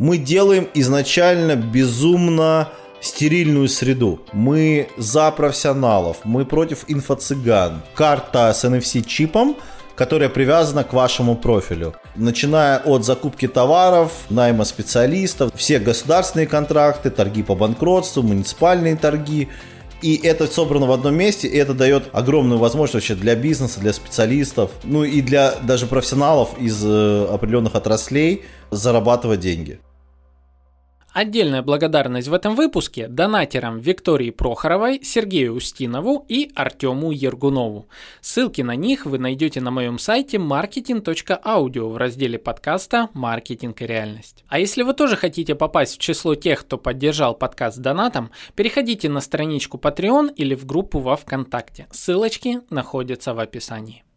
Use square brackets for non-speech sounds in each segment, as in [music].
Мы делаем изначально безумно стерильную среду. Мы за профессионалов, мы против инфо-цыган. Карта с NFC-чипом, которая привязана к вашему профилю. Начиная от закупки товаров, найма специалистов, все государственные контракты, торги по банкротству, муниципальные торги. И это собрано в одном месте, и это дает огромную возможность вообще для бизнеса, для специалистов, ну и для даже профессионалов из э, определенных отраслей зарабатывать деньги. Отдельная благодарность в этом выпуске донатерам Виктории Прохоровой, Сергею Устинову и Артему Ергунову. Ссылки на них вы найдете на моем сайте marketing.audio в разделе подкаста «Маркетинг и реальность». А если вы тоже хотите попасть в число тех, кто поддержал подкаст донатом, переходите на страничку Patreon или в группу во Вконтакте. Ссылочки находятся в описании.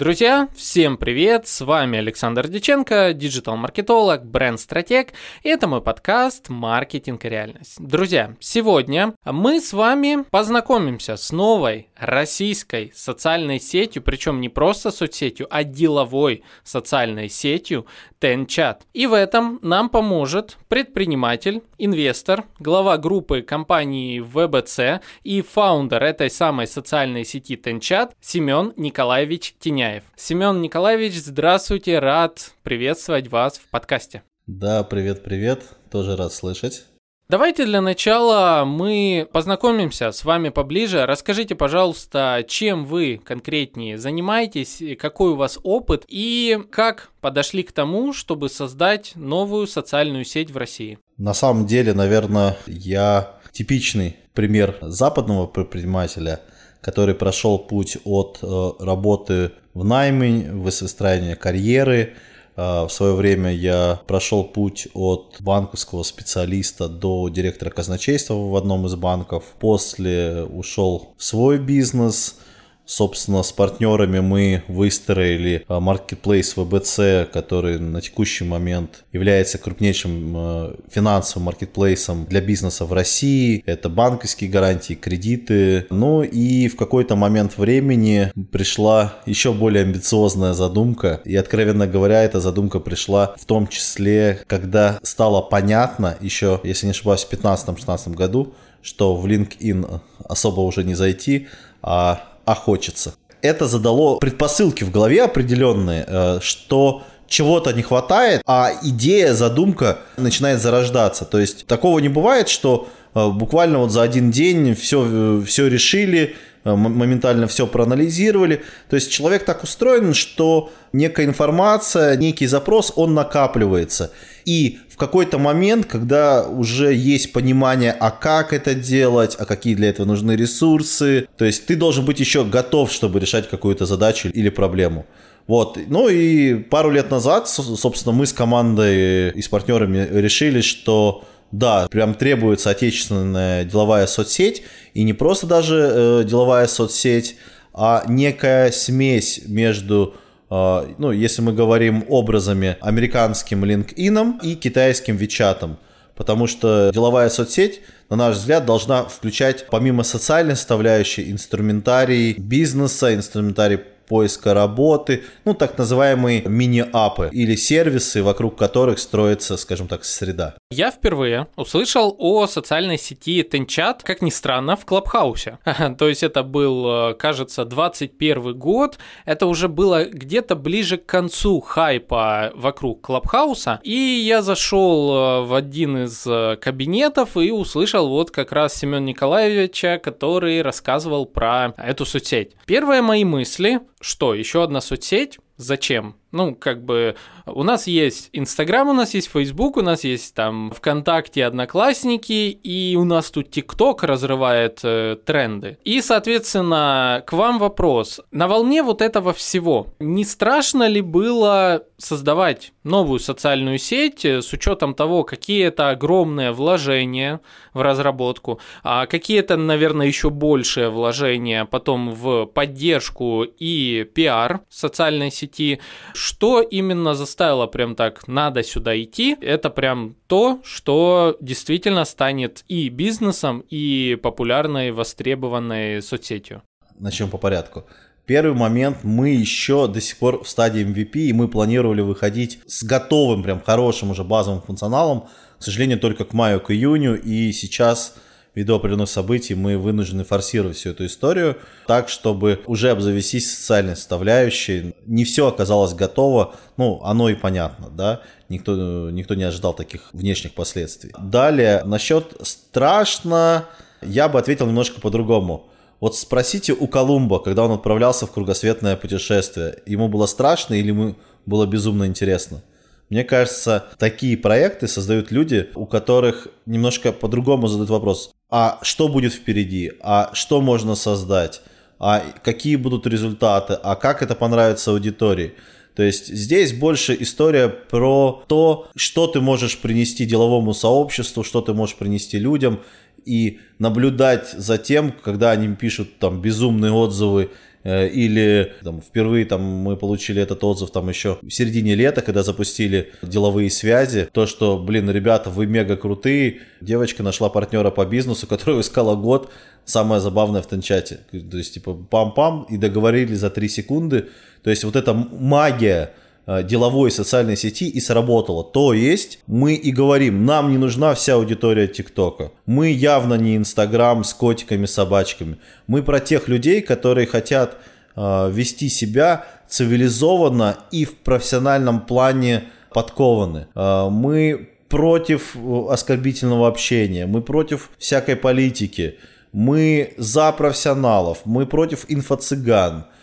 Друзья, всем привет! С вами Александр Диченко, диджитал-маркетолог, бренд-стратег, и это мой подкаст «Маркетинг и реальность». Друзья, сегодня мы с вами познакомимся с новой российской социальной сетью, причем не просто соцсетью, а деловой социальной сетью TenChat. И в этом нам поможет предприниматель, инвестор, глава группы компании VBC и фаундер этой самой социальной сети TenChat Семен Николаевич Теняев. Семен Николаевич, здравствуйте, рад приветствовать вас в подкасте. Да, привет-привет, тоже рад слышать. Давайте для начала мы познакомимся с вами поближе. Расскажите, пожалуйста, чем вы конкретнее занимаетесь, какой у вас опыт и как подошли к тому, чтобы создать новую социальную сеть в России. На самом деле, наверное, я типичный пример западного предпринимателя, который прошел путь от э, работы в найме, в выстраивании карьеры. А, в свое время я прошел путь от банковского специалиста до директора казначейства в одном из банков. После ушел в свой бизнес – Собственно, с партнерами мы выстроили marketplace VBC, который на текущий момент является крупнейшим а, финансовым маркетплейсом для бизнеса в России. Это банковские гарантии, кредиты. Ну и в какой-то момент времени пришла еще более амбициозная задумка. И, откровенно говоря, эта задумка пришла в том числе, когда стало понятно еще, если не ошибаюсь, в 2015-2016 году, что в LinkedIn особо уже не зайти, а а хочется. Это задало предпосылки в голове определенные, э, что чего-то не хватает, а идея, задумка начинает зарождаться. То есть такого не бывает, что э, буквально вот за один день все, э, все решили, моментально все проанализировали. То есть человек так устроен, что некая информация, некий запрос, он накапливается. И какой-то момент, когда уже есть понимание, а как это делать, а какие для этого нужны ресурсы. То есть ты должен быть еще готов, чтобы решать какую-то задачу или проблему. Вот. Ну и пару лет назад, собственно, мы с командой и с партнерами решили, что да, прям требуется отечественная деловая соцсеть, и не просто даже э, деловая соцсеть, а некая смесь между а, ну, если мы говорим образами, американским LinkedIn и китайским WeChat. Потому что деловая соцсеть, на наш взгляд, должна включать помимо социальной составляющей инструментарий бизнеса, инструментарий поиска работы, ну, так называемые мини-апы или сервисы, вокруг которых строится, скажем так, среда. Я впервые услышал о социальной сети Тенчат, как ни странно, в Клабхаусе. [laughs] То есть это был, э, кажется, 21 год, это уже было где-то ближе к концу хайпа вокруг Клабхауса, и я зашел э, в один из э, кабинетов и услышал вот как раз Семен Николаевича, который рассказывал про эту соцсеть. Первые мои мысли что, еще одна соцсеть? Зачем? Ну, как бы у нас есть Инстаграм, у нас есть Фейсбук, у нас есть там ВКонтакте, Одноклассники, и у нас тут ТикТок разрывает э, тренды. И, соответственно, к вам вопрос. На волне вот этого всего, не страшно ли было создавать новую социальную сеть э, с учетом того, какие это огромные вложения в разработку, а какие это, наверное, еще большие вложения потом в поддержку и пиар социальной сети, что именно заставило прям так, надо сюда идти, это прям то, что действительно станет и бизнесом, и популярной, востребованной соцсетью. Начнем по порядку. Первый момент, мы еще до сих пор в стадии MVP, и мы планировали выходить с готовым, прям хорошим уже базовым функционалом, к сожалению, только к маю, к июню, и сейчас ввиду определенных событий мы вынуждены форсировать всю эту историю так, чтобы уже обзавестись социальной составляющей. Не все оказалось готово, ну, оно и понятно, да, никто, никто не ожидал таких внешних последствий. Далее, насчет страшно, я бы ответил немножко по-другому. Вот спросите у Колумба, когда он отправлялся в кругосветное путешествие, ему было страшно или ему было безумно интересно? Мне кажется, такие проекты создают люди, у которых немножко по-другому задают вопрос. А что будет впереди? А что можно создать? А какие будут результаты? А как это понравится аудитории? То есть здесь больше история про то, что ты можешь принести деловому сообществу, что ты можешь принести людям, и наблюдать за тем, когда они пишут там безумные отзывы или там, впервые там, мы получили этот отзыв там еще в середине лета, когда запустили деловые связи. То, что, блин, ребята, вы мега крутые. Девочка нашла партнера по бизнесу, которого [laughs] искала год. Самое забавное в Тенчате. То есть, типа, пам-пам, и договорились за 3 секунды. То есть, вот эта магия Э, деловой социальной сети и сработало. То есть мы и говорим, нам не нужна вся аудитория ТикТока. Мы явно не Инстаграм с котиками, собачками. Мы про тех людей, которые хотят э, вести себя цивилизованно и в профессиональном плане подкованы. Э, мы против оскорбительного общения, мы против всякой политики, мы за профессионалов, мы против инфо-цыган, э,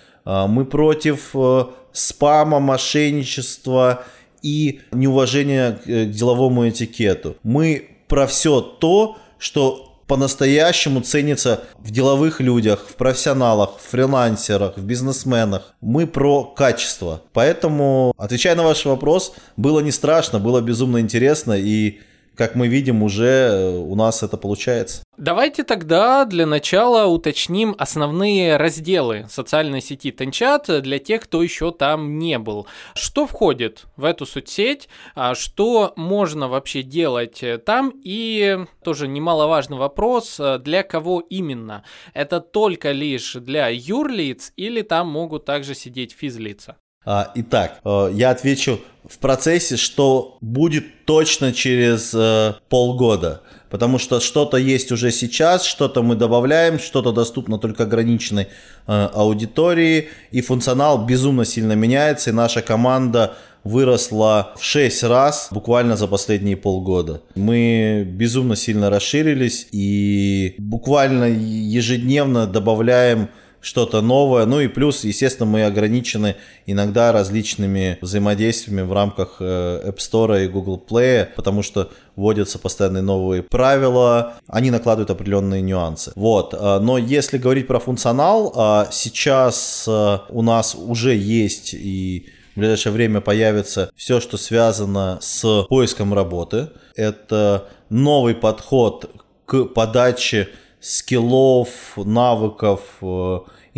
мы против э, спама, мошенничества и неуважения к деловому этикету. Мы про все то, что по-настоящему ценится в деловых людях, в профессионалах, в фрилансерах, в бизнесменах. Мы про качество. Поэтому, отвечая на ваш вопрос, было не страшно, было безумно интересно и как мы видим, уже э, у нас это получается. Давайте тогда для начала уточним основные разделы социальной сети Тенчат для тех, кто еще там не был. Что входит в эту соцсеть, а что можно вообще делать э, там и тоже немаловажный вопрос, э, для кого именно? Это только лишь для юрлиц или там могут также сидеть физлица? А, итак, э, я отвечу в процессе, что будет точно через э, полгода. Потому что что-то есть уже сейчас, что-то мы добавляем, что-то доступно только ограниченной э, аудитории, и функционал безумно сильно меняется, и наша команда выросла в 6 раз буквально за последние полгода. Мы безумно сильно расширились и буквально ежедневно добавляем что-то новое. Ну и плюс, естественно, мы ограничены иногда различными взаимодействиями в рамках э, App Store и Google Play, потому что вводятся постоянные новые правила, они накладывают определенные нюансы. Вот, э, но если говорить про функционал, э, сейчас у нас уже есть и в ближайшее время появится все, что связано с поиском работы. Это новый подход к подаче скиллов, навыков,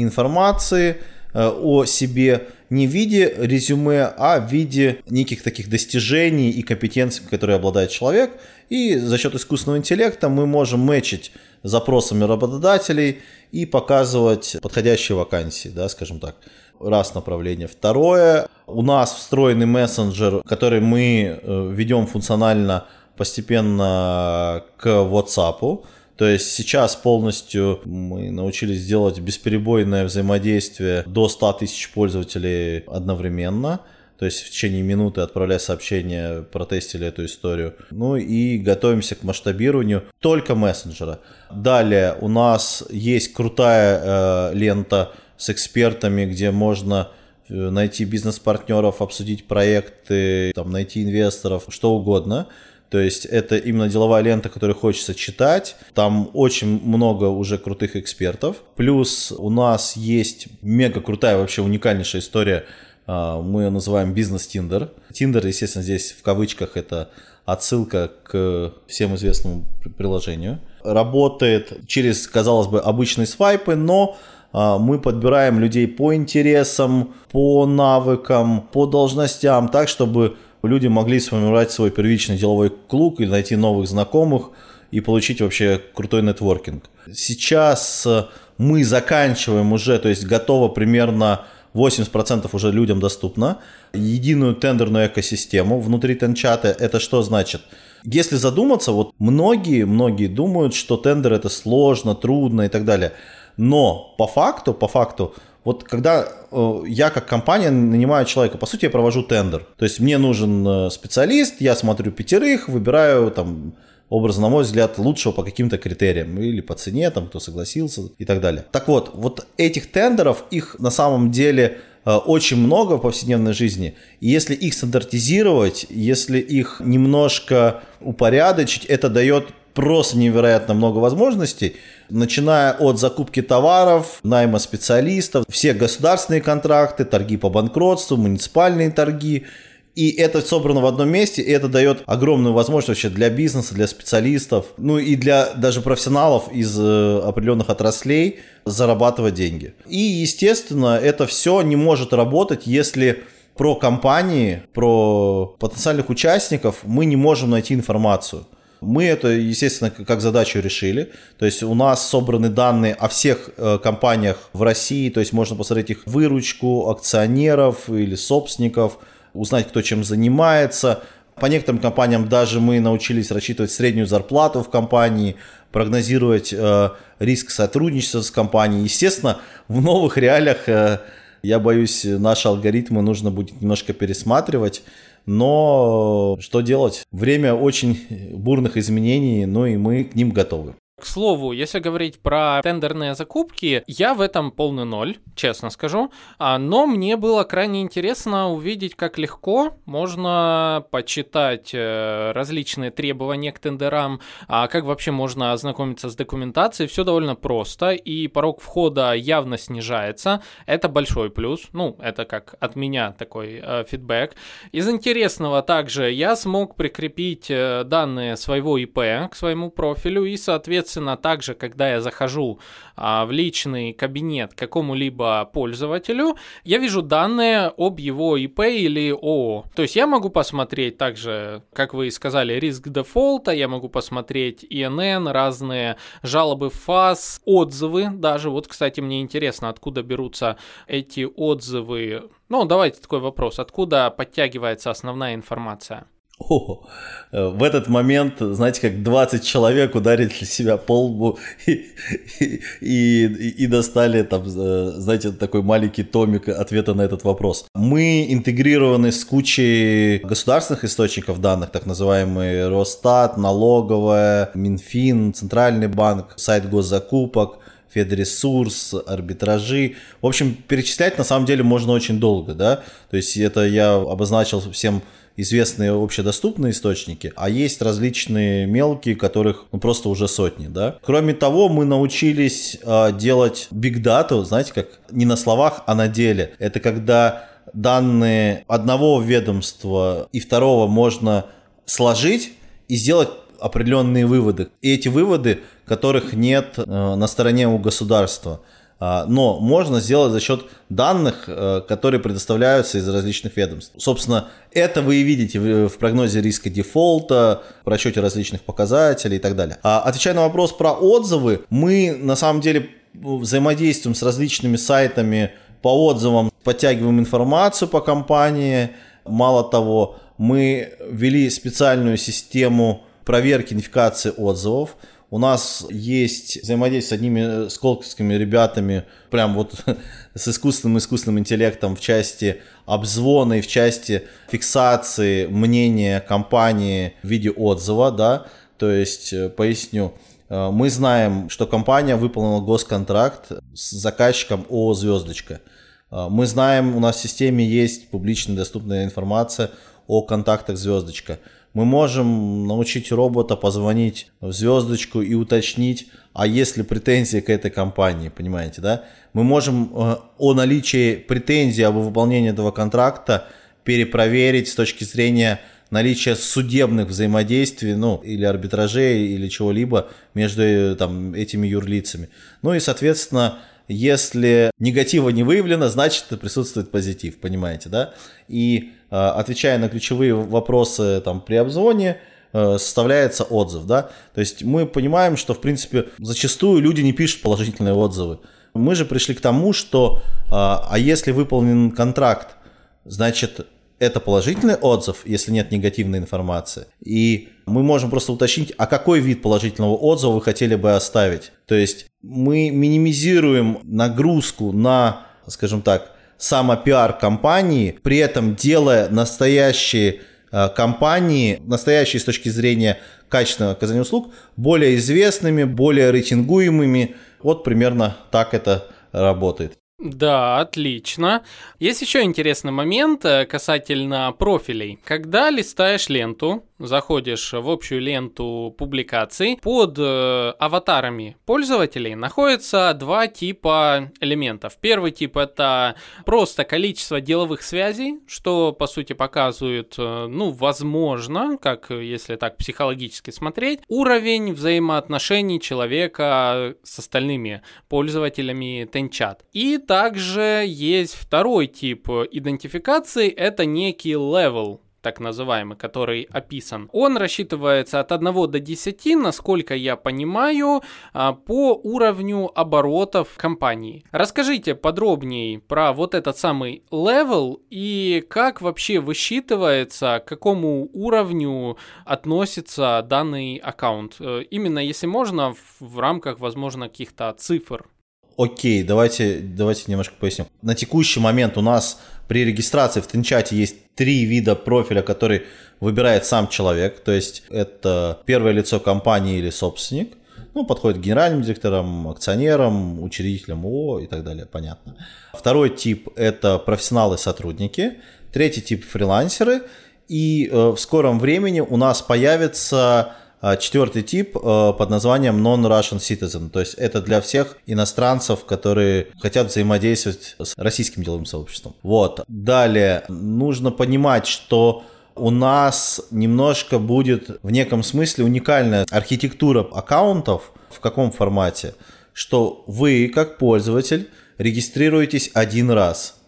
информации э, о себе не в виде резюме, а в виде неких таких достижений и компетенций, которые обладает человек. И за счет искусственного интеллекта мы можем мэчить запросами работодателей и показывать подходящие вакансии, да, скажем так. Раз направление. Второе, у нас встроенный мессенджер, который мы э, ведем функционально постепенно к WhatsApp. То есть сейчас полностью мы научились делать бесперебойное взаимодействие до 100 тысяч пользователей одновременно. То есть в течение минуты отправляя сообщение, протестили эту историю. Ну и готовимся к масштабированию только мессенджера. Далее у нас есть крутая э, лента с экспертами, где можно найти бизнес-партнеров, обсудить проекты, там, найти инвесторов, что угодно. То есть это именно деловая лента, которую хочется читать. Там очень много уже крутых экспертов. Плюс у нас есть мега крутая, вообще уникальнейшая история. А, мы ее называем бизнес Тиндер. Тиндер, естественно, здесь в кавычках это отсылка к всем известному приложению. Работает через, казалось бы, обычные свайпы, но а, мы подбираем людей по интересам, по навыкам, по должностям, так, чтобы люди могли сформировать свой первичный деловой клуб или найти новых знакомых и получить вообще крутой нетворкинг. Сейчас э, мы заканчиваем уже, то есть готово примерно 80% уже людям доступно. Единую тендерную экосистему внутри тенчата. Это что значит? Если задуматься, вот многие, многие думают, что тендер это сложно, трудно и так далее. Но по факту, по факту, вот когда э, я как компания нанимаю человека, по сути, я провожу тендер. То есть мне нужен э, специалист, я смотрю пятерых, выбираю там образно, на мой взгляд, лучшего по каким-то критериям, или по цене, там, кто согласился и так далее. Так вот, вот этих тендеров, их на самом деле э, очень много в повседневной жизни. И если их стандартизировать, если их немножко упорядочить, это дает просто невероятно много возможностей, начиная от закупки товаров, найма специалистов, все государственные контракты, торги по банкротству, муниципальные торги. И это собрано в одном месте, и это дает огромную возможность вообще для бизнеса, для специалистов, ну и для даже профессионалов из э, определенных отраслей зарабатывать деньги. И, естественно, это все не может работать, если про компании, про потенциальных участников мы не можем найти информацию. Мы это, естественно, как задачу решили. То есть у нас собраны данные о всех э, компаниях в России, то есть можно посмотреть их выручку акционеров или собственников, узнать, кто чем занимается. По некоторым компаниям даже мы научились рассчитывать среднюю зарплату в компании, прогнозировать э, риск сотрудничества с компанией. Естественно, в новых реалиях, э, я боюсь, наши алгоритмы нужно будет немножко пересматривать. Но что делать? Время очень бурных изменений, ну и мы к ним готовы. К слову, если говорить про тендерные закупки, я в этом полный ноль, честно скажу. А, но мне было крайне интересно увидеть, как легко можно почитать э, различные требования к тендерам, а как вообще можно ознакомиться с документацией. Все довольно просто, и порог входа явно снижается. Это большой плюс. Ну, это как от меня такой э, фидбэк. Из интересного также я смог прикрепить э, данные своего ИП к своему профилю и, соответственно, Соответственно, также, когда я захожу а, в личный кабинет какому-либо пользователю, я вижу данные об его ИП или ООО. То есть я могу посмотреть также, как вы сказали, риск дефолта, я могу посмотреть ИНН, разные жалобы ФАС, отзывы даже. Вот, кстати, мне интересно, откуда берутся эти отзывы. Ну, давайте такой вопрос. Откуда подтягивается основная информация? О, э, в этот момент, знаете, как 20 человек ударили себя по лбу [laughs] и, и, и достали там, э, знаете, такой маленький томик ответа на этот вопрос. Мы интегрированы с кучей государственных источников данных, так называемые Росстат, налоговая, Минфин, Центральный банк, сайт госзакупок, Федресурс, арбитражи. В общем, перечислять на самом деле можно очень долго, да. То есть это я обозначил всем известные общедоступные источники, а есть различные мелкие, которых ну, просто уже сотни, да. Кроме того, мы научились э, делать data, знаете, как не на словах, а на деле. Это когда данные одного ведомства и второго можно сложить и сделать определенные выводы. И эти выводы, которых нет э, на стороне у государства. А, но можно сделать за счет данных, э, которые предоставляются из различных ведомств. Собственно, это вы и видите в прогнозе риска дефолта, в расчете различных показателей и так далее. А отвечая на вопрос про отзывы, мы на самом деле взаимодействуем с различными сайтами по отзывам, подтягиваем информацию по компании. Мало того, мы ввели специальную систему проверки идентификации отзывов. У нас есть взаимодействие с одними э, сколковскими ребятами, прям вот [laughs] с искусственным искусственным интеллектом в части обзвона и в части фиксации мнения компании в виде отзыва, да, то есть, э, поясню, э, мы знаем, что компания выполнила госконтракт с заказчиком ООО «Звездочка». Мы знаем, у нас в системе есть публично доступная информация о контактах звездочка. Мы можем научить робота позвонить в звездочку и уточнить, а есть ли претензии к этой компании, понимаете, да? Мы можем э, о наличии претензий об выполнении этого контракта перепроверить с точки зрения наличие судебных взаимодействий, ну, или арбитражей, или чего-либо между э, там, этими юрлицами. Ну и, соответственно, если негатива не выявлено, значит присутствует позитив, понимаете, да? И отвечая на ключевые вопросы там, при обзвоне, э, составляется отзыв, да? То есть мы понимаем, что, в принципе, зачастую люди не пишут положительные отзывы. Мы же пришли к тому, что а если выполнен контракт, значит это положительный отзыв, если нет негативной информации. И мы можем просто уточнить, а какой вид положительного отзыва вы хотели бы оставить. То есть мы минимизируем нагрузку на, скажем так, самопиар компании, при этом делая настоящие э, компании, настоящие с точки зрения качественного оказания услуг, более известными, более рейтингуемыми. Вот примерно так это работает. Да, отлично. Есть еще интересный момент э, касательно профилей. Когда листаешь ленту, заходишь в общую ленту публикаций, под э, аватарами пользователей находятся два типа элементов. Первый тип это просто количество деловых связей, что по сути показывает, э, ну, возможно, как если так психологически смотреть, уровень взаимоотношений человека с остальными пользователями Тенчат. И также есть второй тип идентификации, это некий level так называемый, который описан, он рассчитывается от 1 до 10, насколько я понимаю, а, по уровню оборотов компании. Расскажите подробнее про вот этот самый level и как вообще высчитывается, к какому уровню относится данный аккаунт. Э, именно, если можно, в рамках, возможно, каких-то цифр. Окей, давайте, давайте немножко поясню. На текущий момент у нас при регистрации в Тинчате есть три вида профиля, который выбирает сам человек. То есть это первое лицо компании или собственник. Ну, подходит генеральным директорам, акционерам, учредителям ООО и так далее, понятно. Второй тип – это профессионалы-сотрудники. Третий тип – фрилансеры. И э, в скором времени у нас появится четвертый тип э, под названием Non-Russian Citizen, то есть это для всех иностранцев, которые хотят взаимодействовать с российским деловым сообществом. Вот. Далее, нужно понимать, что у нас немножко будет в неком смысле уникальная архитектура аккаунтов. В каком формате? Что вы, как пользователь, регистрируетесь один раз –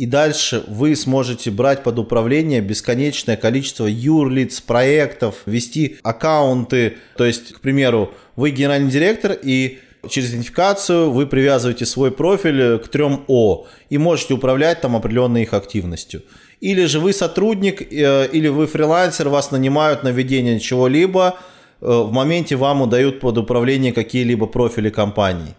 и дальше вы сможете брать под управление бесконечное количество юрлиц, проектов, вести аккаунты. То есть, к примеру, вы генеральный директор и через идентификацию вы привязываете свой профиль к трем О и можете управлять там определенной их активностью. Или же вы сотрудник, э, или вы фрилансер, вас нанимают на ведение чего-либо, э, в моменте вам удают под управление какие-либо профили компании.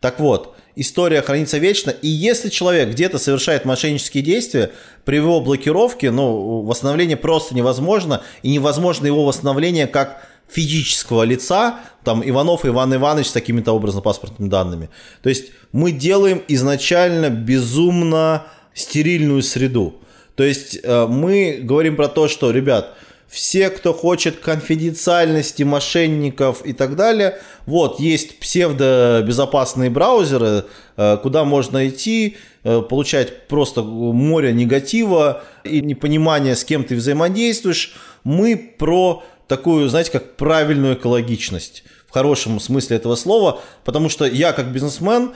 Так вот, история хранится вечно, и если человек где-то совершает мошеннические действия, при его блокировке, ну, восстановление просто невозможно, и невозможно его восстановление как физического лица, там, Иванов Иван Иванович с такими-то образно паспортными данными. То есть мы делаем изначально безумно стерильную среду. То есть э, мы говорим про то, что, ребят, все, кто хочет конфиденциальности мошенников и так далее, вот, есть псевдобезопасные браузеры, э, куда можно идти, э, получать просто море негатива и непонимание, с кем ты взаимодействуешь. Мы про такую, знаете, как правильную экологичность в хорошем смысле этого слова, потому что я как бизнесмен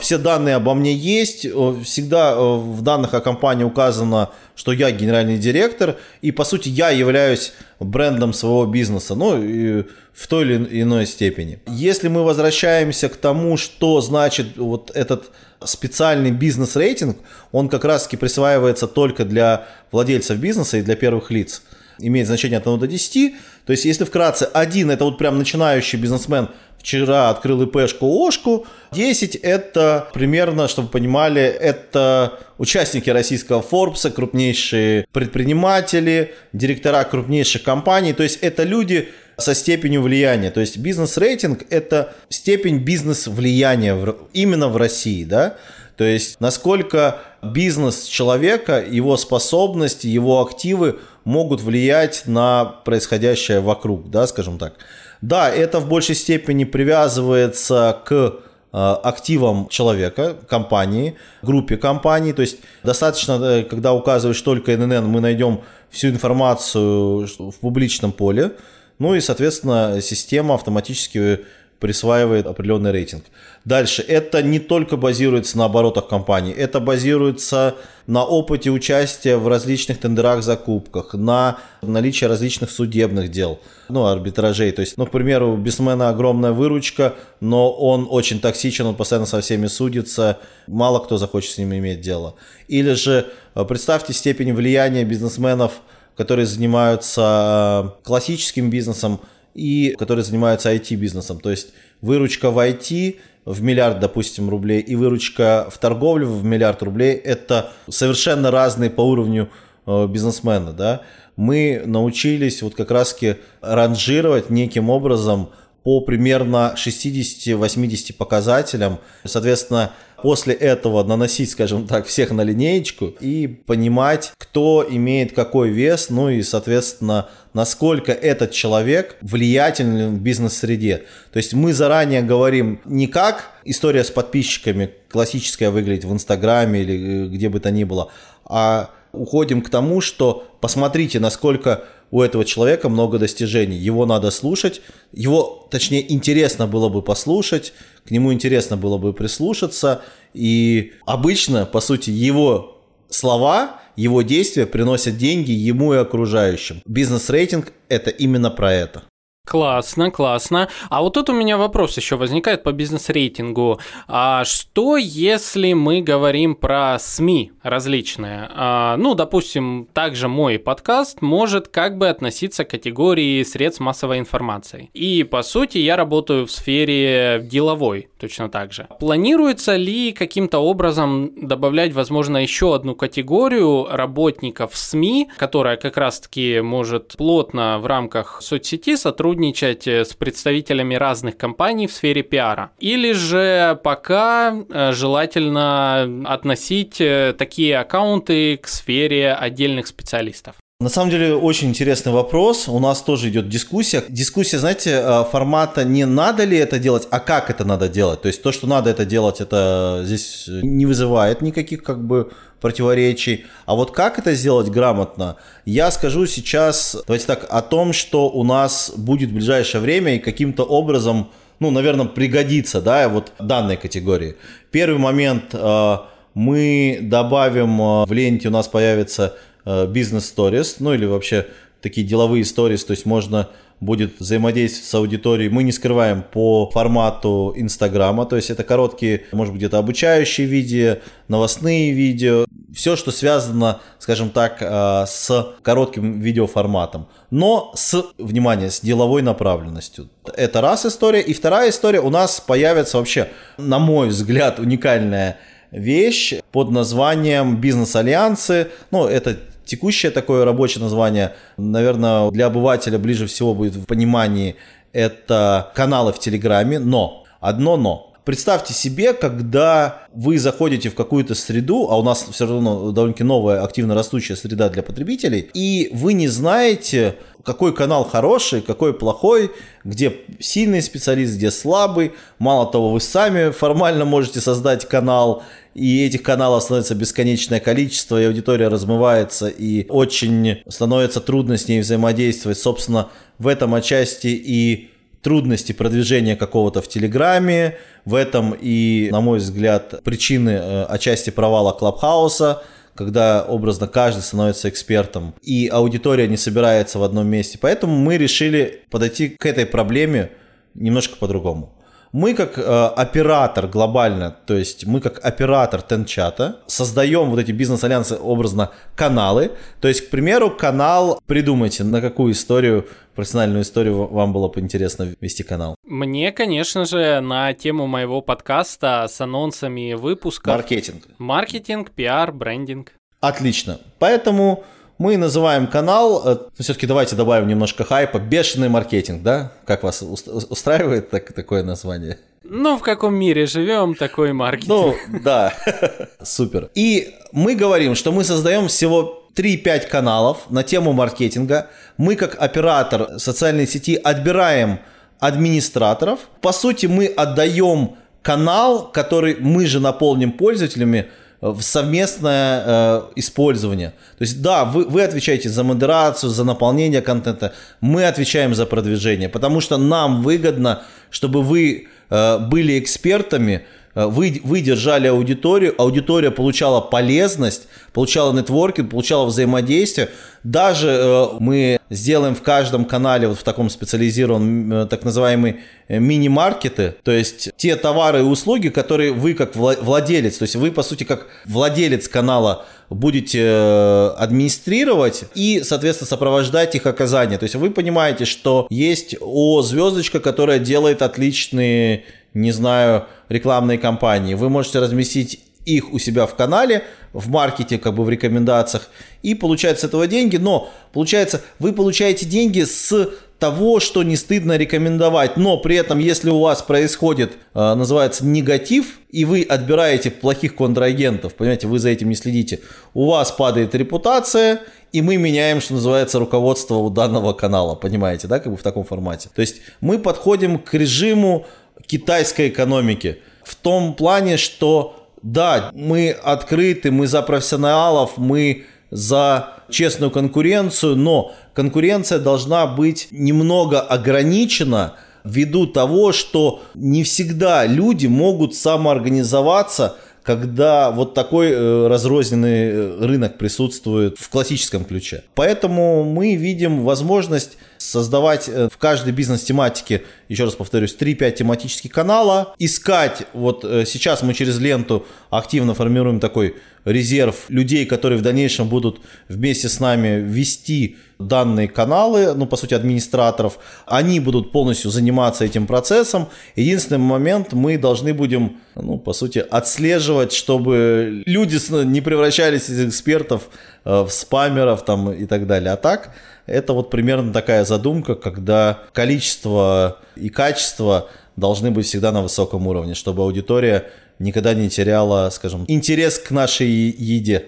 все данные обо мне есть, э, всегда э, в данных о компании указано, что я генеральный директор, и по сути я являюсь брендом своего бизнеса, ну, в той или иной степени. Если мы возвращаемся к тому, что значит вот этот специальный бизнес-рейтинг, он как раз-таки присваивается только для владельцев бизнеса и для первых лиц. Имеет значение от 1 до 10. То есть, если вкратце, один это вот прям начинающий бизнесмен – вчера открыл ИПшку ОШку. 10 это примерно, чтобы понимали, это участники российского Форбса, крупнейшие предприниматели, директора крупнейших компаний. То есть это люди со степенью влияния. То есть бизнес-рейтинг – это степень бизнес-влияния именно в России, да. То есть, насколько бизнес человека, его способности, его активы могут влиять на происходящее вокруг, да, скажем так. Да, это в большей степени привязывается к э, активам человека, компании, группе компаний. То есть достаточно, э, когда указываешь только ННН, мы найдем всю информацию в публичном поле. Ну и, соответственно, система автоматически присваивает определенный рейтинг. Дальше, это не только базируется на оборотах компании, это базируется на опыте участия в различных тендерах, закупках, на наличии различных судебных дел, ну, арбитражей. То есть, ну, к примеру, у бизнесмена огромная выручка, но он очень токсичен, он постоянно со всеми судится, мало кто захочет с ним иметь дело. Или же э, представьте степень влияния бизнесменов, которые занимаются э, классическим бизнесом, и которые занимаются IT-бизнесом. То есть выручка в IT в миллиард, допустим, рублей и выручка в торговле в миллиард рублей – это совершенно разные по уровню э, бизнесмена. Да? Мы научились вот как раз-таки ранжировать неким образом по примерно 60-80 показателям. Соответственно, после этого наносить, скажем так, всех на линеечку и понимать, кто имеет какой вес, ну и, соответственно, насколько этот человек влиятельный в бизнес-среде. То есть мы заранее говорим не как история с подписчиками классическая выглядит в Инстаграме или э, где бы то ни было, а уходим к тому, что посмотрите, насколько у этого человека много достижений. Его надо слушать, его, точнее, интересно было бы послушать, к нему интересно было бы прислушаться. И обычно, по сути, его слова, его действия приносят деньги ему и окружающим. Бизнес-рейтинг – это именно про это. Классно, классно. А вот тут у меня вопрос еще возникает по бизнес-рейтингу. А что если мы говорим про СМИ различные? А, ну, допустим, также мой подкаст может как бы относиться к категории средств массовой информации. И, по сути, я работаю в сфере деловой точно так же. Планируется ли каким-то образом добавлять, возможно, еще одну категорию работников СМИ, которая как раз-таки может плотно в рамках соцсети сотрудничать сотрудничать э, с представителями разных компаний в сфере пиара. Или же пока э, желательно относить э, такие аккаунты к сфере отдельных специалистов. На самом деле очень интересный вопрос. У нас тоже идет дискуссия. Дискуссия, знаете, формата не надо ли это делать, а как это надо делать. То есть то, что надо это делать, это здесь не вызывает никаких как бы противоречий. А вот как это сделать грамотно, я скажу сейчас, давайте так, о том, что у нас будет в ближайшее время и каким-то образом, ну, наверное, пригодится, да, вот данной категории. Первый момент, э, мы добавим э, в ленте, у нас появится э, бизнес-сторис, ну, или вообще такие деловые истории, то есть можно будет взаимодействовать с аудиторией. Мы не скрываем по формату Инстаграма, то есть это короткие, может быть, где-то обучающие видео, новостные видео, все, что связано, скажем так, э, с коротким видеоформатом, но с, внимание, с деловой направленностью. Это раз история. И вторая история, у нас появится вообще, на мой взгляд, уникальная вещь под названием «Бизнес-альянсы». Ну, это Текущее такое рабочее название, наверное, для обывателя ближе всего будет в понимании. Это каналы в Телеграме, но, одно но, Представьте себе, когда вы заходите в какую-то среду, а у нас все равно довольно-таки новая активно растущая среда для потребителей, и вы не знаете, какой канал хороший, какой плохой, где сильный специалист, где слабый. Мало того, вы сами формально можете создать канал, и этих каналов становится бесконечное количество, и аудитория размывается, и очень становится трудно с ней взаимодействовать. Собственно, в этом отчасти и трудности продвижения какого-то в Телеграме, в этом и, на мой взгляд, причины э, отчасти провала Клабхауса, когда образно каждый становится экспертом, и аудитория не собирается в одном месте. Поэтому мы решили подойти к этой проблеме немножко по-другому мы как э, оператор глобально, то есть мы как оператор Тенчата создаем вот эти бизнес-альянсы образно каналы. То есть, к примеру, канал, придумайте, на какую историю, профессиональную историю вам было бы интересно вести канал. Мне, конечно же, на тему моего подкаста с анонсами выпуска. Маркетинг. Маркетинг, пиар, брендинг. Отлично. Поэтому мы называем канал, э, все-таки давайте добавим немножко хайпа, бешеный маркетинг, да? Как вас устраивает так, такое название? Ну, в каком мире живем, такой маркетинг. Ну, да, [laughs] супер. И мы говорим, что мы создаем всего 3-5 каналов на тему маркетинга. Мы как оператор социальной сети отбираем администраторов. По сути, мы отдаем канал, который мы же наполним пользователями, в совместное э, использование. То есть, да, вы, вы отвечаете за модерацию, за наполнение контента, мы отвечаем за продвижение, потому что нам выгодно, чтобы вы э, были экспертами, Э, вы, вы держали аудиторию, аудитория получала полезность, получала нетворкинг, получала взаимодействие. Даже э, мы сделаем в каждом канале вот в таком специализированном э, так называемый э, мини-маркеты, то есть те товары и услуги, которые вы как владелец, то есть вы по сути как владелец канала будете э, администрировать и, соответственно, сопровождать их оказание. То есть вы понимаете, что есть О звездочка, которая делает отличные не знаю, рекламные кампании. Вы можете разместить их у себя в канале, в маркете, как бы в рекомендациях, и получать с этого деньги. Но, получается, вы получаете деньги с того, что не стыдно рекомендовать, но при этом, если у вас происходит, э, называется, негатив, и вы отбираете плохих контрагентов, понимаете, вы за этим не следите, у вас падает репутация, и мы меняем, что называется, руководство у данного канала, понимаете, да, как бы в таком формате. То есть мы подходим к режиму китайской экономики. В том плане, что да, мы открыты, мы за профессионалов, мы за честную конкуренцию, но конкуренция должна быть немного ограничена ввиду того, что не всегда люди могут самоорганизоваться когда вот такой э, разрозненный э, рынок присутствует в классическом ключе. Поэтому мы видим возможность создавать э, в каждой бизнес-тематике, еще раз повторюсь, 3-5 тематических канала, искать, вот сейчас мы через ленту активно формируем такой резерв людей, которые в дальнейшем будут вместе с нами вести данные каналы, ну, по сути, администраторов, они будут полностью заниматься этим процессом. Единственный момент, мы должны будем, ну, по сути, отслеживать, чтобы люди не превращались из экспертов э, в спамеров там и так далее. А так, это вот примерно такая задумка, когда количество и качество должны быть всегда на высоком уровне, чтобы аудитория никогда не теряла, скажем, интерес к нашей еде.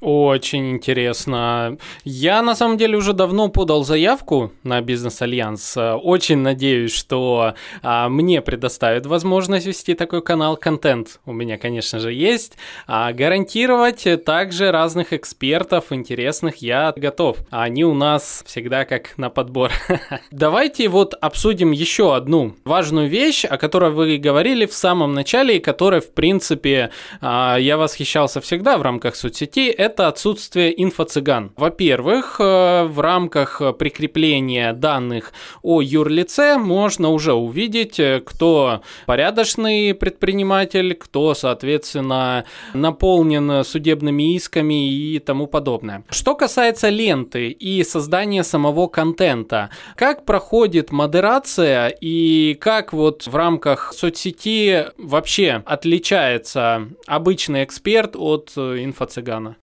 Очень интересно. Я на самом деле уже давно подал заявку на бизнес-альянс. Очень надеюсь, что а, мне предоставят возможность вести такой канал. Контент у меня, конечно же, есть. А гарантировать также разных экспертов интересных я готов. Они у нас всегда как на подбор. [laughs] Давайте вот обсудим еще одну важную вещь, о которой вы говорили в самом начале и которой, в принципе, а, я восхищался всегда в рамках соцсетей это отсутствие инфо-цыган. Во-первых, э, в рамках прикрепления данных о юрлице можно уже увидеть, э, кто порядочный предприниматель, кто, соответственно, наполнен судебными исками и тому подобное. Что касается ленты и создания самого контента, как проходит модерация и как вот в рамках соцсети вообще отличается обычный эксперт от э, инфо-цыгана?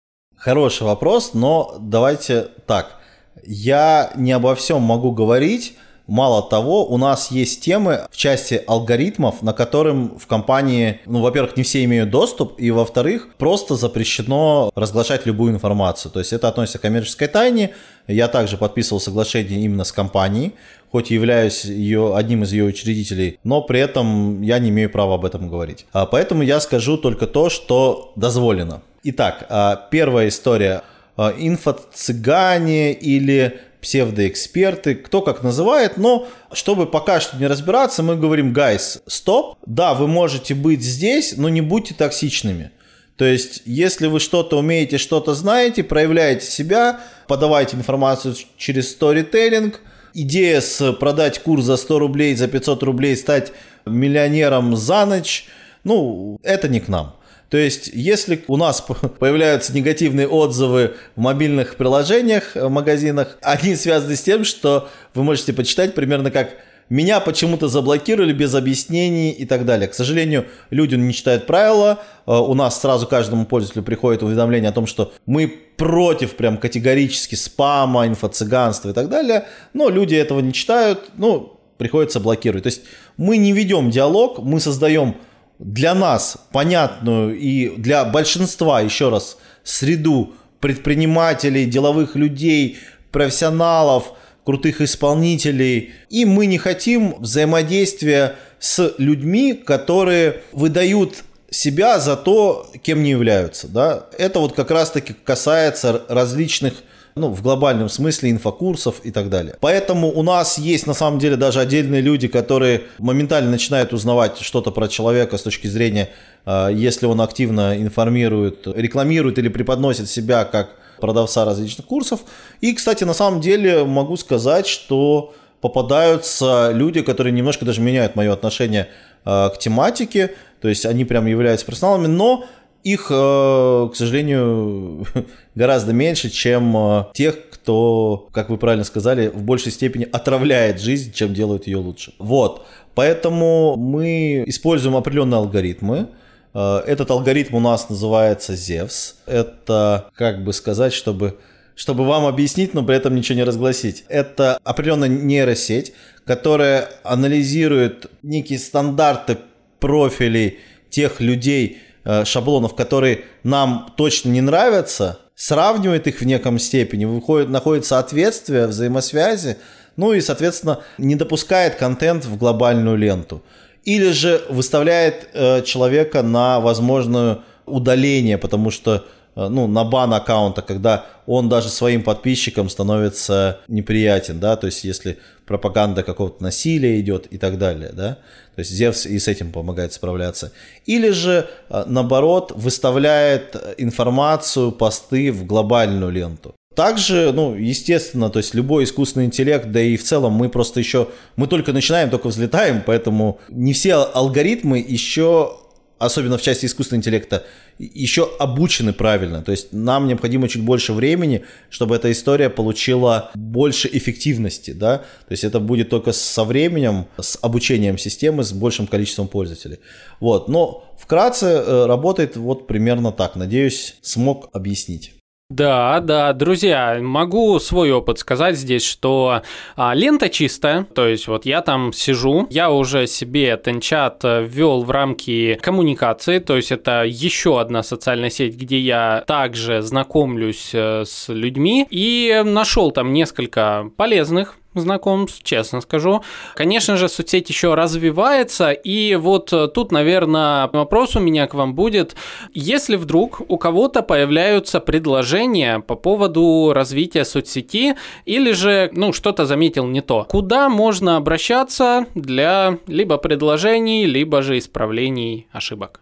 Хороший вопрос, но давайте так. Я не обо всем могу говорить. Мало того, у нас есть темы в части алгоритмов, на которым в компании, ну, во-первых, не все имеют доступ, и, во-вторых, просто запрещено разглашать любую информацию. То есть это относится к коммерческой тайне. Я также подписывал соглашение именно с компанией, хоть и являюсь ее, одним из ее учредителей, но при этом я не имею права об этом говорить. А поэтому я скажу только то, что дозволено. Итак, а, первая история. А, инфо-цыгане или псевдоэксперты, кто как называет, но чтобы пока что не разбираться, мы говорим, guys, стоп, да, вы можете быть здесь, но не будьте токсичными. То есть, если вы что-то умеете, что-то знаете, проявляете себя, подавайте информацию через сторителлинг, идея с продать курс за 100 рублей, за 500 рублей, стать миллионером за ночь, ну, это не к нам. То есть, если у нас [laughs] появляются негативные отзывы в мобильных приложениях, в магазинах, они связаны с тем, что вы можете почитать примерно как меня почему-то заблокировали без объяснений и так далее. К сожалению, люди не читают правила. Э, у нас сразу каждому пользователю приходит уведомление о том, что мы против прям категорически спама, инфо-цыганства и так далее. Но люди этого не читают. Ну, приходится блокировать. То есть мы не ведем диалог, мы создаем для нас понятную и для большинства, еще раз, среду предпринимателей, деловых людей, профессионалов, крутых исполнителей. И мы не хотим взаимодействия с людьми, которые выдают себя за то, кем не являются. Да? Это вот как раз-таки касается различных ну, в глобальном смысле инфокурсов и так далее. Поэтому у нас есть на самом деле даже отдельные люди, которые моментально начинают узнавать что-то про человека с точки зрения, а, если он активно информирует, рекламирует или преподносит себя как продавца различных курсов. И, кстати, на самом деле могу сказать, что попадаются люди, которые немножко даже меняют мое отношение а, к тематике, то есть они прям являются профессионалами, но их, э, к сожалению, [laughs] гораздо меньше, чем э, тех, кто, как вы правильно сказали, в большей степени отравляет жизнь, чем делает ее лучше. Вот. Поэтому мы используем определенные алгоритмы. Э, этот алгоритм у нас называется Zevs. Это, как бы сказать, чтобы чтобы вам объяснить, но при этом ничего не разгласить. Это определенная нейросеть, которая анализирует некие стандарты профилей тех людей, шаблонов, которые нам точно не нравятся, сравнивает их в неком степени, выходит, находит соответствие, взаимосвязи, ну и, соответственно, не допускает контент в глобальную ленту. Или же выставляет э, человека на возможное удаление, потому что Э, ну, на бан аккаунта, когда он даже своим подписчикам становится неприятен, да, то есть если пропаганда какого-то насилия идет и так далее, да, то есть Зевс и с этим помогает справляться. Или же, э, наоборот, выставляет информацию, посты в глобальную ленту. Также, ну, естественно, то есть любой искусственный интеллект, да и в целом мы просто еще, мы только начинаем, только взлетаем, поэтому не все алгоритмы еще особенно в части искусственного интеллекта, еще обучены правильно. То есть нам необходимо чуть больше времени, чтобы эта история получила больше эффективности, да. То есть это будет только со временем, с обучением системы, с большим количеством пользователей. Вот. Но вкратце э, работает вот примерно так. Надеюсь, смог объяснить. Да, да, друзья, могу свой опыт сказать здесь, что а, лента чистая, то есть вот я там сижу, я уже себе Тенчат ввел в рамки коммуникации, то есть это еще одна социальная сеть, где я также знакомлюсь э, с людьми. И нашел там несколько полезных знакомств, честно скажу. Конечно же, соцсеть еще развивается, и вот э, тут, наверное, вопрос у меня к вам будет, если вдруг у кого-то появляются предложения по поводу развития соцсети, или же, ну, что-то заметил не то, куда можно обращаться для либо предложений, либо же исправлений ошибок?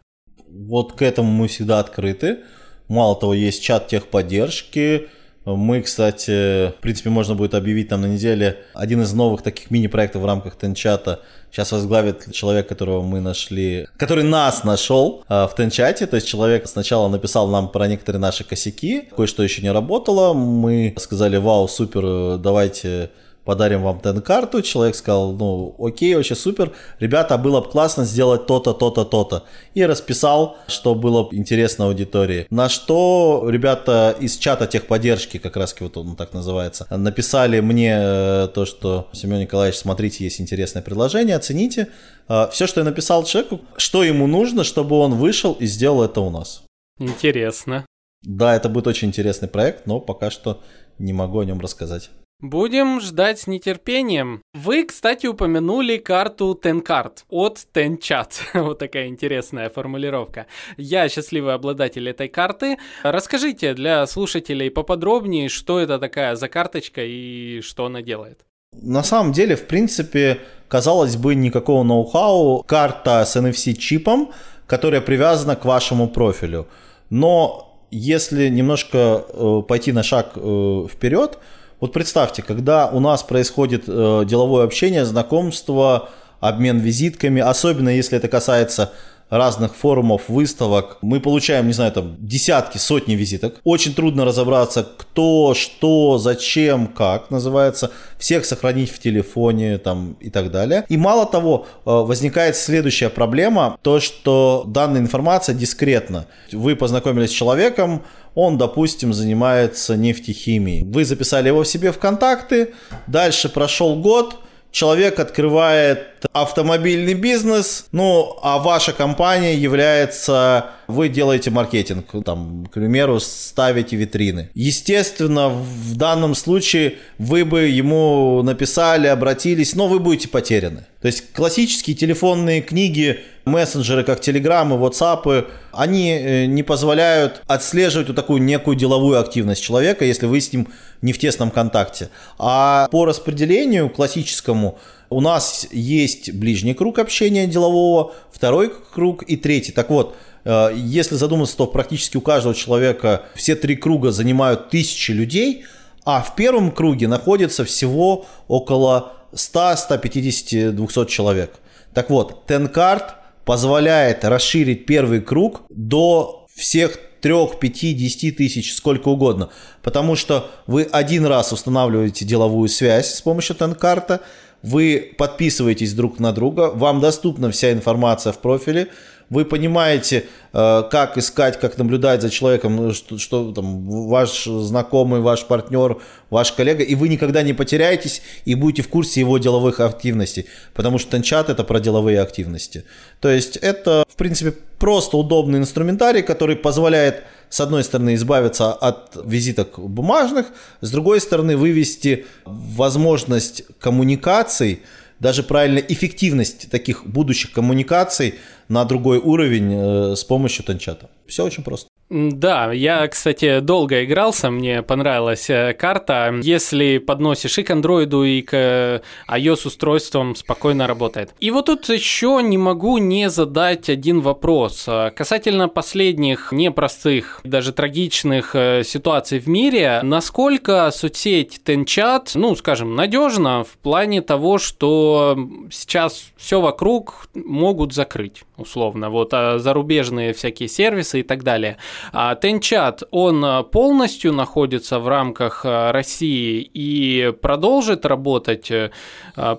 Вот к этому мы всегда открыты. Мало того, есть чат техподдержки, мы, кстати, в принципе, можно будет объявить там на неделе один из новых таких мини-проектов в рамках Тенчата. Сейчас возглавит человек, которого мы нашли, который нас нашел э, в Тенчате. То есть человек сначала написал нам про некоторые наши косяки, кое-что еще не работало. Мы сказали, вау, супер, давайте подарим вам тен-карту. Человек сказал, ну, окей, вообще супер. Ребята, было бы классно сделать то-то, то-то, то-то. И расписал, что было бы интересно аудитории. На что ребята из чата техподдержки, как раз вот он так называется, написали мне э, то, что Семен Николаевич, смотрите, есть интересное предложение, оцените. Э, Все, что я написал человеку, что ему нужно, чтобы он вышел и сделал это у нас. Интересно. Да, это будет очень интересный проект, но пока что не могу о нем рассказать. Будем ждать с нетерпением. Вы, кстати, упомянули карту TenCard от TenChat. [laughs] вот такая интересная формулировка. Я счастливый обладатель этой карты. Расскажите для слушателей поподробнее, что это такая за карточка и что она делает. На самом деле, в принципе, казалось бы, никакого ноу-хау. Карта с NFC-чипом, которая привязана к вашему профилю. Но если немножко э, пойти на шаг э, вперед, вот представьте, когда у нас происходит э, деловое общение, знакомство, обмен визитками, особенно если это касается разных форумов, выставок. Мы получаем, не знаю, там десятки, сотни визиток. Очень трудно разобраться, кто, что, зачем, как называется. Всех сохранить в телефоне там и так далее. И мало того, э, возникает следующая проблема, то, что данная информация дискретна. Вы познакомились с человеком, он, допустим, занимается нефтехимией. Вы записали его в себе в контакты, дальше прошел год, человек открывает автомобильный бизнес, ну, а ваша компания является, вы делаете маркетинг, там, к примеру, ставите витрины. Естественно, в данном случае вы бы ему написали, обратились, но вы будете потеряны. То есть классические телефонные книги, мессенджеры, как и WhatsApp, они э, не позволяют отслеживать вот такую некую деловую активность человека, если вы с ним не в тесном контакте. А по распределению классическому у нас есть ближний круг общения делового, второй круг и третий. Так вот, если задуматься, то практически у каждого человека все три круга занимают тысячи людей, а в первом круге находится всего около 100, 150, 200 человек. Так вот, Тенкарт позволяет расширить первый круг до всех 3, 5, 10 тысяч, сколько угодно. Потому что вы один раз устанавливаете деловую связь с помощью Тенкарта, вы подписываетесь друг на друга, вам доступна вся информация в профиле, вы понимаете, э, как искать, как наблюдать за человеком, ну, что, что там ваш знакомый, ваш партнер, ваш коллега, и вы никогда не потеряетесь и будете в курсе его деловых активностей, потому что Тенчат это про деловые активности. То есть это, в принципе, просто удобный инструментарий, который позволяет с одной стороны, избавиться от визиток бумажных, с другой стороны, вывести возможность коммуникаций, даже правильно эффективность таких будущих коммуникаций на другой уровень э, с помощью танчата. Все очень просто. Да, я, кстати, долго игрался, мне понравилась э, карта. Если подносишь и к андроиду, и к э, iOS устройствам, спокойно работает. И вот тут еще не могу не задать один вопрос. Э, касательно последних непростых, даже трагичных ситуаций в мире, насколько соцсеть Tenchat, ну, скажем, надежна в плане того, что сейчас все вокруг могут закрыть, условно, вот а зарубежные всякие сервисы и так далее. А Тенчат, он э, полностью находится в рамках э, России и продолжит работать э,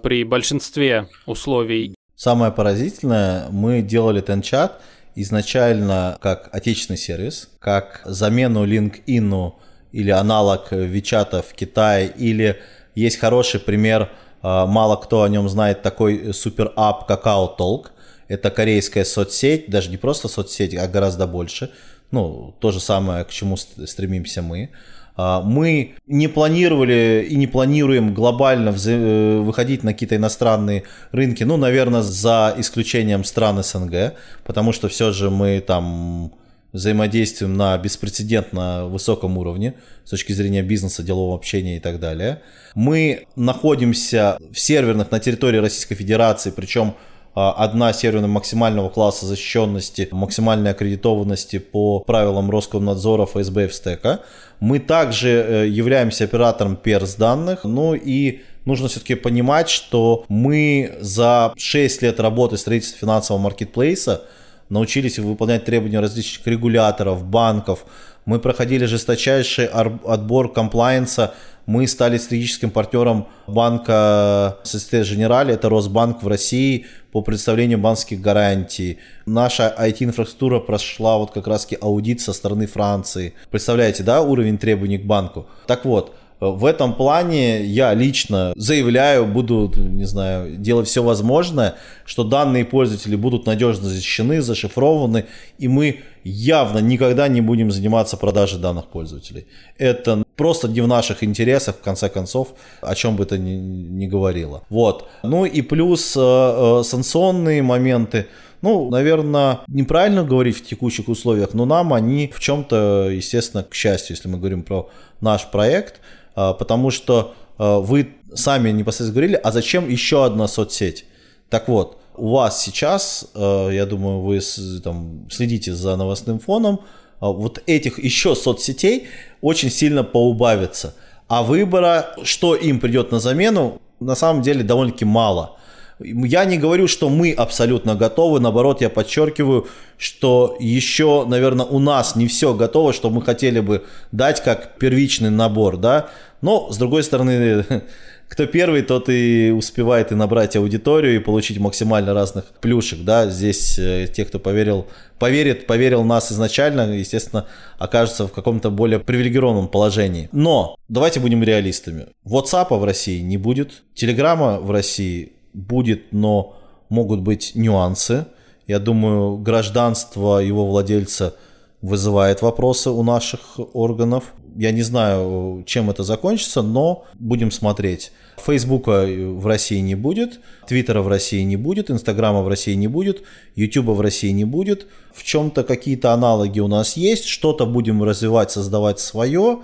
при большинстве условий? Самое поразительное, мы делали Тенчат изначально как отечественный сервис, как замену LinkedIn или аналог Вичата в Китае, или есть хороший пример, мало кто о нем знает, такой супер ап Kakao Talk. Это корейская соцсеть, даже не просто соцсеть, а гораздо больше – ну, то же самое, к чему стремимся мы. А, мы не планировали и не планируем глобально э, выходить на какие-то иностранные рынки, ну, наверное, за исключением стран СНГ, потому что все же мы там взаимодействуем на беспрецедентно высоком уровне с точки зрения бизнеса, делового общения и так далее. Мы находимся в серверных на территории Российской Федерации, причем одна серверная максимального класса защищенности, максимальной аккредитованности по правилам Роскомнадзора, ФСБ и ФСТЭКа. Мы также э, являемся оператором перс данных, ну и нужно все-таки понимать, что мы за 6 лет работы строительства финансового маркетплейса научились выполнять требования различных регуляторов, банков. Мы проходили жесточайший отбор комплайенса мы стали стратегическим партнером банка Societe Generale, это Росбанк в России по представлению банковских гарантий. Наша IT-инфраструктура прошла вот как раз аудит со стороны Франции. Представляете, да, уровень требований к банку? Так вот, в этом плане я лично заявляю, буду, не знаю, делать все возможное, что данные пользователи будут надежно защищены, зашифрованы, и мы явно никогда не будем заниматься продажей данных пользователей. Это просто не в наших интересах, в конце концов, о чем бы это ни, ни говорило. Вот. Ну и плюс э, э, санкционные моменты. Ну, наверное, неправильно говорить в текущих условиях, но нам они в чем-то, естественно, к счастью, если мы говорим про наш проект, э, потому что э, вы сами непосредственно говорили, а зачем еще одна соцсеть? Так вот, у вас сейчас, э, я думаю, вы там, следите за новостным фоном, вот этих еще соцсетей очень сильно поубавится. А выбора, что им придет на замену, на самом деле довольно-таки мало. Я не говорю, что мы абсолютно готовы, наоборот, я подчеркиваю, что еще, наверное, у нас не все готово, что мы хотели бы дать как первичный набор, да, Но, с другой стороны, [laughs] кто первый, тот и успевает и набрать аудиторию, и получить максимально разных плюшек, да, здесь э, те, кто поверил, поверит, поверил нас изначально, естественно, окажется в каком-то более привилегированном положении. Но давайте будем реалистами. WhatsApp в России не будет, Телеграма в России будет, но могут быть нюансы. Я думаю, гражданство его владельца вызывает вопросы у наших органов. Я не знаю, чем это закончится, но будем смотреть. Фейсбука в России не будет, Твиттера в России не будет, Инстаграма в России не будет, Ютуба в России не будет. В чем-то какие-то аналоги у нас есть, что-то будем развивать, создавать свое,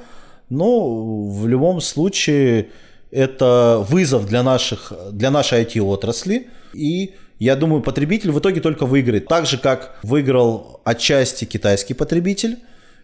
но в любом случае это вызов для, наших, для нашей IT-отрасли, и я думаю, потребитель в итоге только выиграет. Так же, как выиграл отчасти китайский потребитель,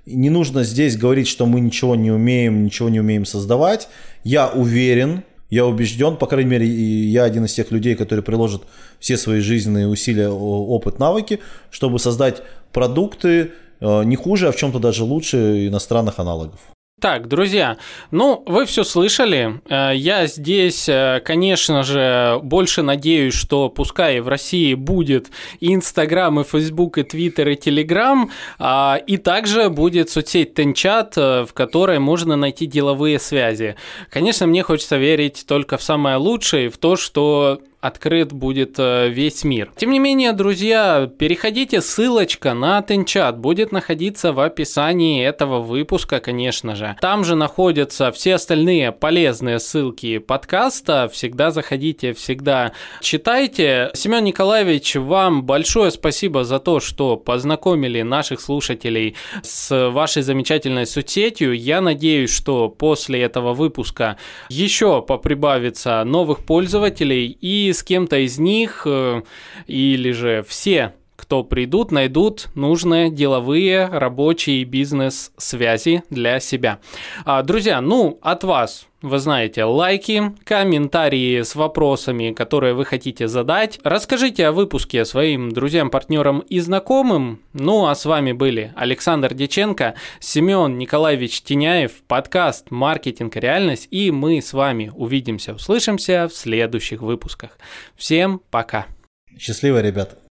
не нужно здесь говорить, что мы ничего не умеем, ничего не умеем создавать. Я уверен, я убежден, по крайней мере, я один из тех людей, которые приложат все свои жизненные усилия, опыт, навыки, чтобы создать продукты э, не хуже, а в чем-то даже лучше иностранных аналогов. Так, друзья, ну, вы все слышали. Э, я здесь, э, конечно же, больше надеюсь, что пускай в России будет и Инстаграм, и Фейсбук, и Твиттер, и Телеграм, а, и также будет соцсеть Тенчат, э, в которой можно найти деловые связи. Конечно, мне хочется верить только в самое лучшее, в то, что открыт будет э, весь мир. Тем не менее, друзья, переходите, ссылочка на Тенчат будет находиться в описании этого выпуска, конечно же. Там же находятся все остальные полезные ссылки подкаста. Всегда заходите, всегда читайте. Семен Николаевич, вам большое спасибо за то, что познакомили наших слушателей с вашей замечательной соцсетью. Я надеюсь, что после этого выпуска еще поприбавится новых пользователей и с кем-то из них э, или же все кто придут, найдут нужные деловые, рабочие бизнес-связи для себя. А, друзья, ну, от вас вы знаете, лайки, комментарии с вопросами, которые вы хотите задать. Расскажите о выпуске своим друзьям, партнерам и знакомым. Ну, а с вами были Александр Деченко, Семен Николаевич Теняев, подкаст «Маркетинг и реальность», и мы с вами увидимся, услышимся в следующих выпусках. Всем пока! Счастливо, ребята!